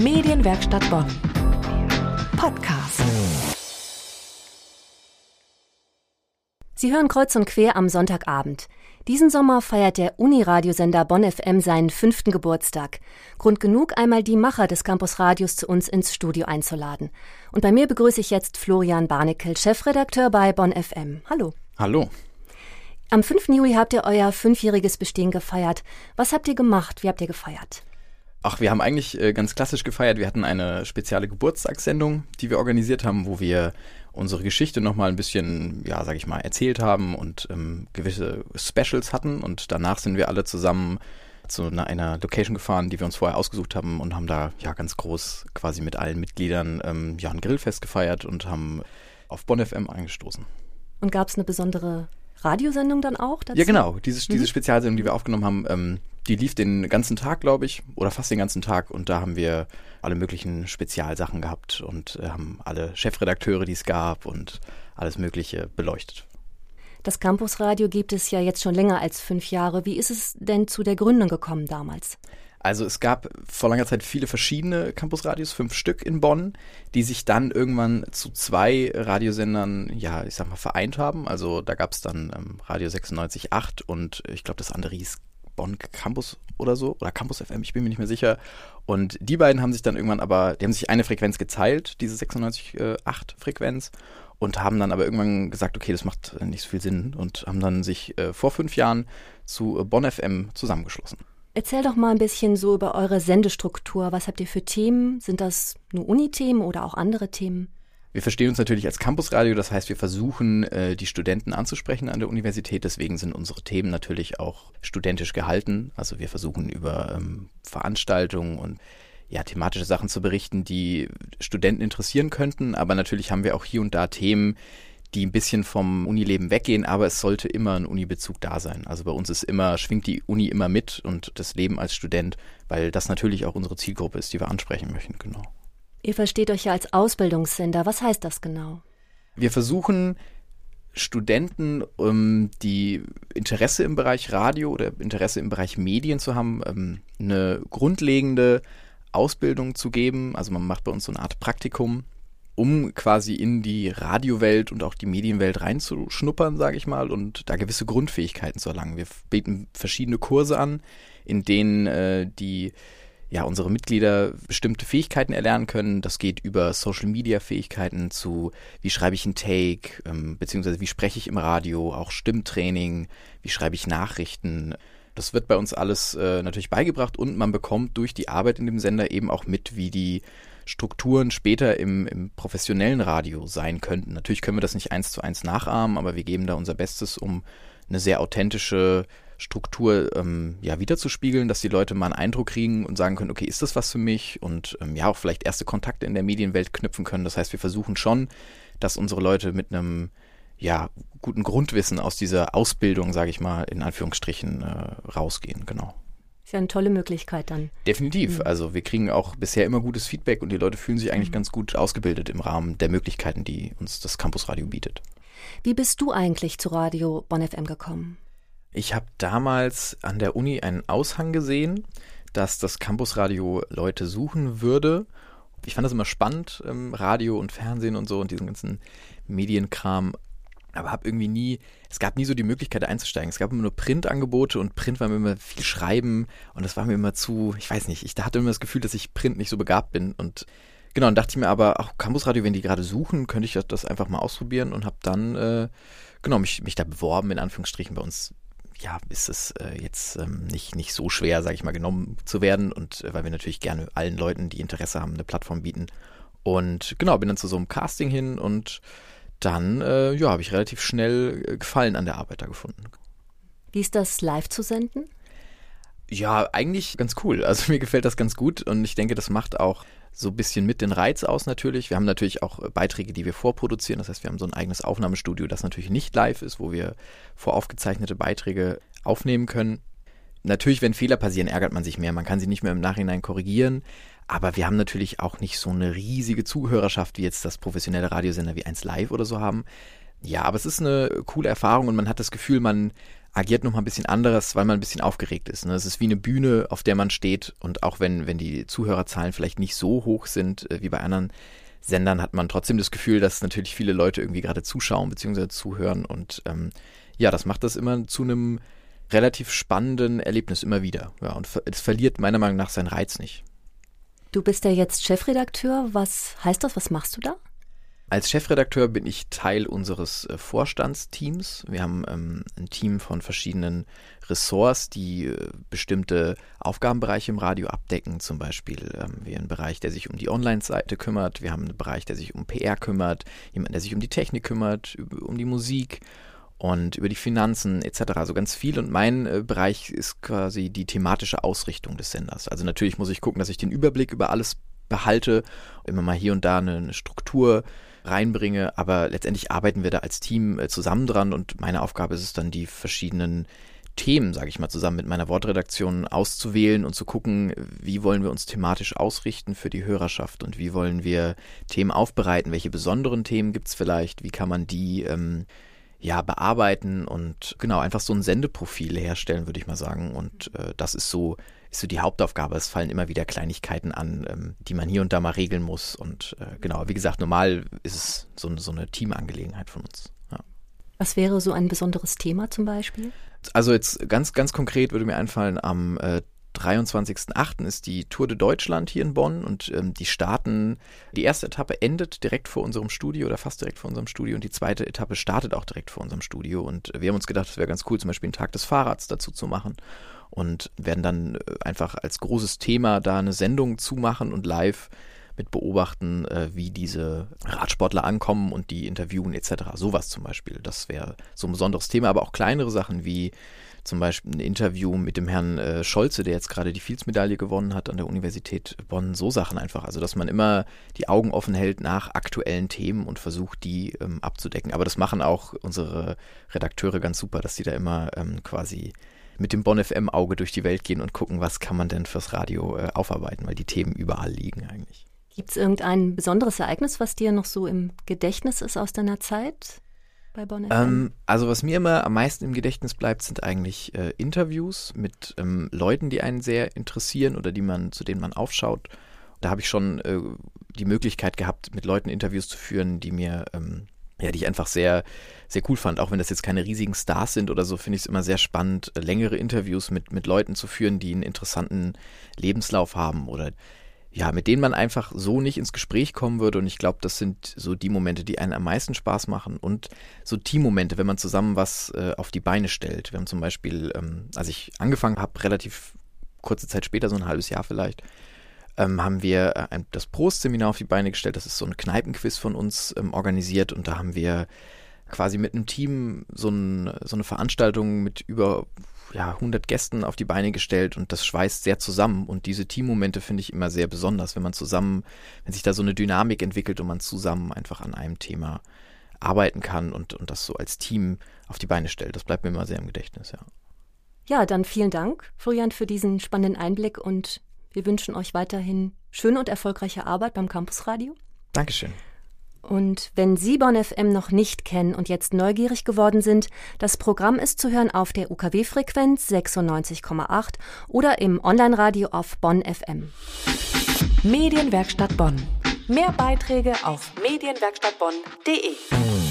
Medienwerkstatt Bonn. Podcast. Sie hören kreuz und quer am Sonntagabend. Diesen Sommer feiert der Uniradiosender Bonn FM seinen fünften Geburtstag. Grund genug, einmal die Macher des Campusradios zu uns ins Studio einzuladen. Und bei mir begrüße ich jetzt Florian Barnekel, Chefredakteur bei Bonn FM. Hallo. Hallo. Am 5. Juli habt ihr euer fünfjähriges Bestehen gefeiert. Was habt ihr gemacht? Wie habt ihr gefeiert? Ach, wir haben eigentlich äh, ganz klassisch gefeiert. Wir hatten eine spezielle Geburtstagssendung, die wir organisiert haben, wo wir unsere Geschichte nochmal ein bisschen, ja, sag ich mal, erzählt haben und ähm, gewisse Specials hatten. Und danach sind wir alle zusammen zu einer, einer, Location gefahren, die wir uns vorher ausgesucht haben und haben da ja ganz groß quasi mit allen Mitgliedern ähm, ja ein Grillfest gefeiert und haben auf Bonn FM angestoßen. Und gab es eine besondere Radiosendung dann auch dazu? Ja, genau. Diese, mhm. diese Spezialsendung, die wir aufgenommen haben, ähm, die lief den ganzen Tag, glaube ich, oder fast den ganzen Tag. Und da haben wir alle möglichen Spezialsachen gehabt und äh, haben alle Chefredakteure, die es gab und alles Mögliche beleuchtet. Das Campusradio gibt es ja jetzt schon länger als fünf Jahre. Wie ist es denn zu der Gründung gekommen damals? Also es gab vor langer Zeit viele verschiedene Campusradios, fünf Stück in Bonn, die sich dann irgendwann zu zwei Radiosendern, ja, ich sag mal, vereint haben. Also da gab es dann ähm, Radio 96.8 und ich glaube, das andere hieß Bonn Campus oder so, oder Campus FM, ich bin mir nicht mehr sicher. Und die beiden haben sich dann irgendwann aber, die haben sich eine Frequenz geteilt, diese 96.8 Frequenz, und haben dann aber irgendwann gesagt, okay, das macht nicht so viel Sinn und haben dann sich äh, vor fünf Jahren zu Bonn FM zusammengeschlossen. Erzähl doch mal ein bisschen so über eure Sendestruktur. Was habt ihr für Themen? Sind das nur Unithemen oder auch andere Themen? Wir verstehen uns natürlich als Campusradio, das heißt, wir versuchen, äh, die Studenten anzusprechen an der Universität. Deswegen sind unsere Themen natürlich auch studentisch gehalten. Also wir versuchen über ähm, Veranstaltungen und ja, thematische Sachen zu berichten, die Studenten interessieren könnten. Aber natürlich haben wir auch hier und da Themen, die ein bisschen vom Unileben weggehen, aber es sollte immer ein Unibezug da sein. Also bei uns ist immer, schwingt die Uni immer mit und das Leben als Student, weil das natürlich auch unsere Zielgruppe ist, die wir ansprechen möchten, genau. Ihr versteht euch ja als Ausbildungssender. Was heißt das genau? Wir versuchen Studenten, um, die Interesse im Bereich Radio oder Interesse im Bereich Medien zu haben, ähm, eine grundlegende Ausbildung zu geben. Also man macht bei uns so eine Art Praktikum, um quasi in die Radiowelt und auch die Medienwelt reinzuschnuppern, sage ich mal, und da gewisse Grundfähigkeiten zu erlangen. Wir bieten verschiedene Kurse an, in denen äh, die ja, unsere Mitglieder bestimmte Fähigkeiten erlernen können. Das geht über Social Media Fähigkeiten zu, wie schreibe ich einen Take, ähm, beziehungsweise wie spreche ich im Radio, auch Stimmtraining, wie schreibe ich Nachrichten. Das wird bei uns alles äh, natürlich beigebracht und man bekommt durch die Arbeit in dem Sender eben auch mit, wie die Strukturen später im, im professionellen Radio sein könnten. Natürlich können wir das nicht eins zu eins nachahmen, aber wir geben da unser Bestes, um eine sehr authentische Struktur ähm, ja wiederzuspiegeln, dass die Leute mal einen Eindruck kriegen und sagen können, okay, ist das was für mich? Und ähm, ja, auch vielleicht erste Kontakte in der Medienwelt knüpfen können. Das heißt, wir versuchen schon, dass unsere Leute mit einem ja, guten Grundwissen aus dieser Ausbildung, sage ich mal, in Anführungsstrichen äh, rausgehen, genau. Ist ja eine tolle Möglichkeit dann. Definitiv. Mhm. Also wir kriegen auch bisher immer gutes Feedback und die Leute fühlen sich eigentlich mhm. ganz gut ausgebildet im Rahmen der Möglichkeiten, die uns das Campusradio bietet. Wie bist du eigentlich zu Radio Bonn FM gekommen? Ich habe damals an der Uni einen Aushang gesehen, dass das Campusradio Leute suchen würde. Ich fand das immer spannend, ähm, Radio und Fernsehen und so und diesen ganzen Medienkram. Aber habe irgendwie nie, es gab nie so die Möglichkeit einzusteigen. Es gab immer nur Printangebote und Print war mir immer viel Schreiben und das war mir immer zu, ich weiß nicht, ich hatte immer das Gefühl, dass ich Print nicht so begabt bin und genau, dann dachte ich mir aber, ach, Campusradio, wenn die gerade suchen, könnte ich das einfach mal ausprobieren und habe dann, äh, genau, mich, mich da beworben, in Anführungsstrichen bei uns ja, ist es äh, jetzt ähm, nicht, nicht so schwer, sage ich mal, genommen zu werden. Und äh, weil wir natürlich gerne allen Leuten, die Interesse haben, eine Plattform bieten. Und genau, bin dann zu so einem Casting hin und dann, äh, ja, habe ich relativ schnell äh, Gefallen an der Arbeit da gefunden. Wie ist das live zu senden? Ja, eigentlich ganz cool. Also mir gefällt das ganz gut und ich denke, das macht auch so ein bisschen mit den Reiz aus natürlich. Wir haben natürlich auch äh, Beiträge, die wir vorproduzieren. Das heißt, wir haben so ein eigenes Aufnahmestudio, das natürlich nicht live ist, wo wir voraufgezeichnete Beiträge aufnehmen können. Natürlich, wenn Fehler passieren, ärgert man sich mehr. Man kann sie nicht mehr im Nachhinein korrigieren. Aber wir haben natürlich auch nicht so eine riesige Zuhörerschaft, wie jetzt das professionelle Radiosender wie 1 Live oder so haben. Ja, aber es ist eine coole Erfahrung und man hat das Gefühl, man agiert nochmal ein bisschen anderes, weil man ein bisschen aufgeregt ist. Ne? Es ist wie eine Bühne, auf der man steht und auch wenn, wenn die Zuhörerzahlen vielleicht nicht so hoch sind äh, wie bei anderen Sendern, hat man trotzdem das Gefühl, dass natürlich viele Leute irgendwie gerade zuschauen bzw. zuhören und ähm, ja, das macht das immer zu einem relativ spannenden Erlebnis immer wieder. Ja, und es verliert meiner Meinung nach seinen Reiz nicht. Du bist ja jetzt Chefredakteur. Was heißt das? Was machst du da? Als Chefredakteur bin ich Teil unseres äh, Vorstandsteams. Wir haben ähm, ein Team von verschiedenen Ressorts, die äh, bestimmte Aufgabenbereiche im Radio abdecken. Zum Beispiel ähm, wir einen Bereich, der sich um die Online-Seite kümmert. Wir haben einen Bereich, der sich um PR kümmert. Jemand, der sich um die Technik kümmert, um die Musik und über die Finanzen etc. Also ganz viel. Und mein äh, Bereich ist quasi die thematische Ausrichtung des Senders. Also natürlich muss ich gucken, dass ich den Überblick über alles behalte, immer mal hier und da eine, Struktur reinbringe, aber letztendlich arbeiten wir da als Team äh, zusammen dran und meine Aufgabe ist es dann, die verschiedenen Themen, sage ich mal, zusammen mit meiner Wortredaktion auszuwählen und zu gucken, wie wollen wir uns thematisch ausrichten für die Hörerschaft und wie wollen wir Themen aufbereiten, welche besonderen Themen gibt es vielleicht, wie kann man die ähm, ja bearbeiten und genau einfach so ein Sendeprofil herstellen, würde ich mal sagen. Und äh, das ist so ist so die Hauptaufgabe. Es fallen immer wieder Kleinigkeiten an, ähm, die man hier und da mal regeln muss. Und äh, genau, wie gesagt, normal ist es so, so eine Teamangelegenheit von uns. Ja. Was wäre so ein besonderes Thema zum Beispiel? Also jetzt ganz, ganz konkret würde mir einfallen, am äh, 23.08. ist die Tour de Deutschland hier in Bonn und ähm, die starten, die erste Etappe endet direkt vor unserem Studio oder fast direkt vor unserem Studio und die zweite Etappe startet auch direkt vor unserem Studio und wir haben uns gedacht, es wäre ganz cool, zum Beispiel einen Tag des Fahrrads dazu zu machen und werden dann äh, einfach als großes Thema da eine Sendung zumachen und live mit beobachten, äh, wie diese Radsportler ankommen und die interviewen etc. Sowas zum Beispiel. Das wäre so ein besonderes Thema, aber auch kleinere Sachen wie zum Beispiel ein Interview mit dem Herrn äh, Scholze, der jetzt gerade die Fields-Medaille gewonnen hat an der Universität Bonn. So Sachen einfach. Also, dass man immer die Augen offen hält nach aktuellen Themen und versucht, die ähm, abzudecken. Aber das machen auch unsere Redakteure ganz super, dass die da immer ähm, quasi mit dem Bonn FM Auge durch die Welt gehen und gucken, was kann man denn fürs Radio äh, aufarbeiten, weil die Themen überall liegen eigentlich. Gibt es irgendein besonderes Ereignis, was dir noch so im Gedächtnis ist aus deiner Zeit bei Bonn FM? Ähm, also was mir immer am meisten im Gedächtnis bleibt, sind eigentlich äh, Interviews mit ähm, Leuten, die einen sehr interessieren oder die man, zu denen man aufschaut. Da habe ich schon äh, die Möglichkeit gehabt, mit Leuten Interviews zu führen, die mir ähm, ja, die ich einfach sehr, sehr cool fand. Auch wenn das jetzt keine riesigen Stars sind oder so, finde ich es immer sehr spannend, längere Interviews mit, mit Leuten zu führen, die einen interessanten Lebenslauf haben oder ja, mit denen man einfach so nicht ins Gespräch kommen würde. Und ich glaube, das sind so die Momente, die einen am meisten Spaß machen. Und so Teammomente, wenn man zusammen was äh, auf die Beine stellt. Wir haben zum Beispiel, ähm, als ich angefangen habe, relativ kurze Zeit später, so ein halbes Jahr vielleicht, ähm, haben wir äh, ein, das Prost-Seminar auf die Beine gestellt. Das ist so ein Kneipenquiz von uns ähm, organisiert und da haben wir quasi mit einem Team so, ein, so eine Veranstaltung mit über ja, 100 Gästen auf die Beine gestellt und das schweißt sehr zusammen und diese Teammomente finde ich immer sehr besonders, wenn man zusammen, wenn sich da so eine Dynamik entwickelt und man zusammen einfach an einem Thema arbeiten kann und, und das so als Team auf die Beine stellt. Das bleibt mir immer sehr im Gedächtnis, ja. Ja, dann vielen Dank, Florian, für diesen spannenden Einblick und wir wünschen euch weiterhin schöne und erfolgreiche Arbeit beim Campusradio. Dankeschön. Und wenn Sie Bonn FM noch nicht kennen und jetzt neugierig geworden sind, das Programm ist zu hören auf der UKW-Frequenz 96,8 oder im Online-Radio auf Bonn FM. Medienwerkstatt Bonn. Mehr Beiträge auf medienwerkstattbonn.de.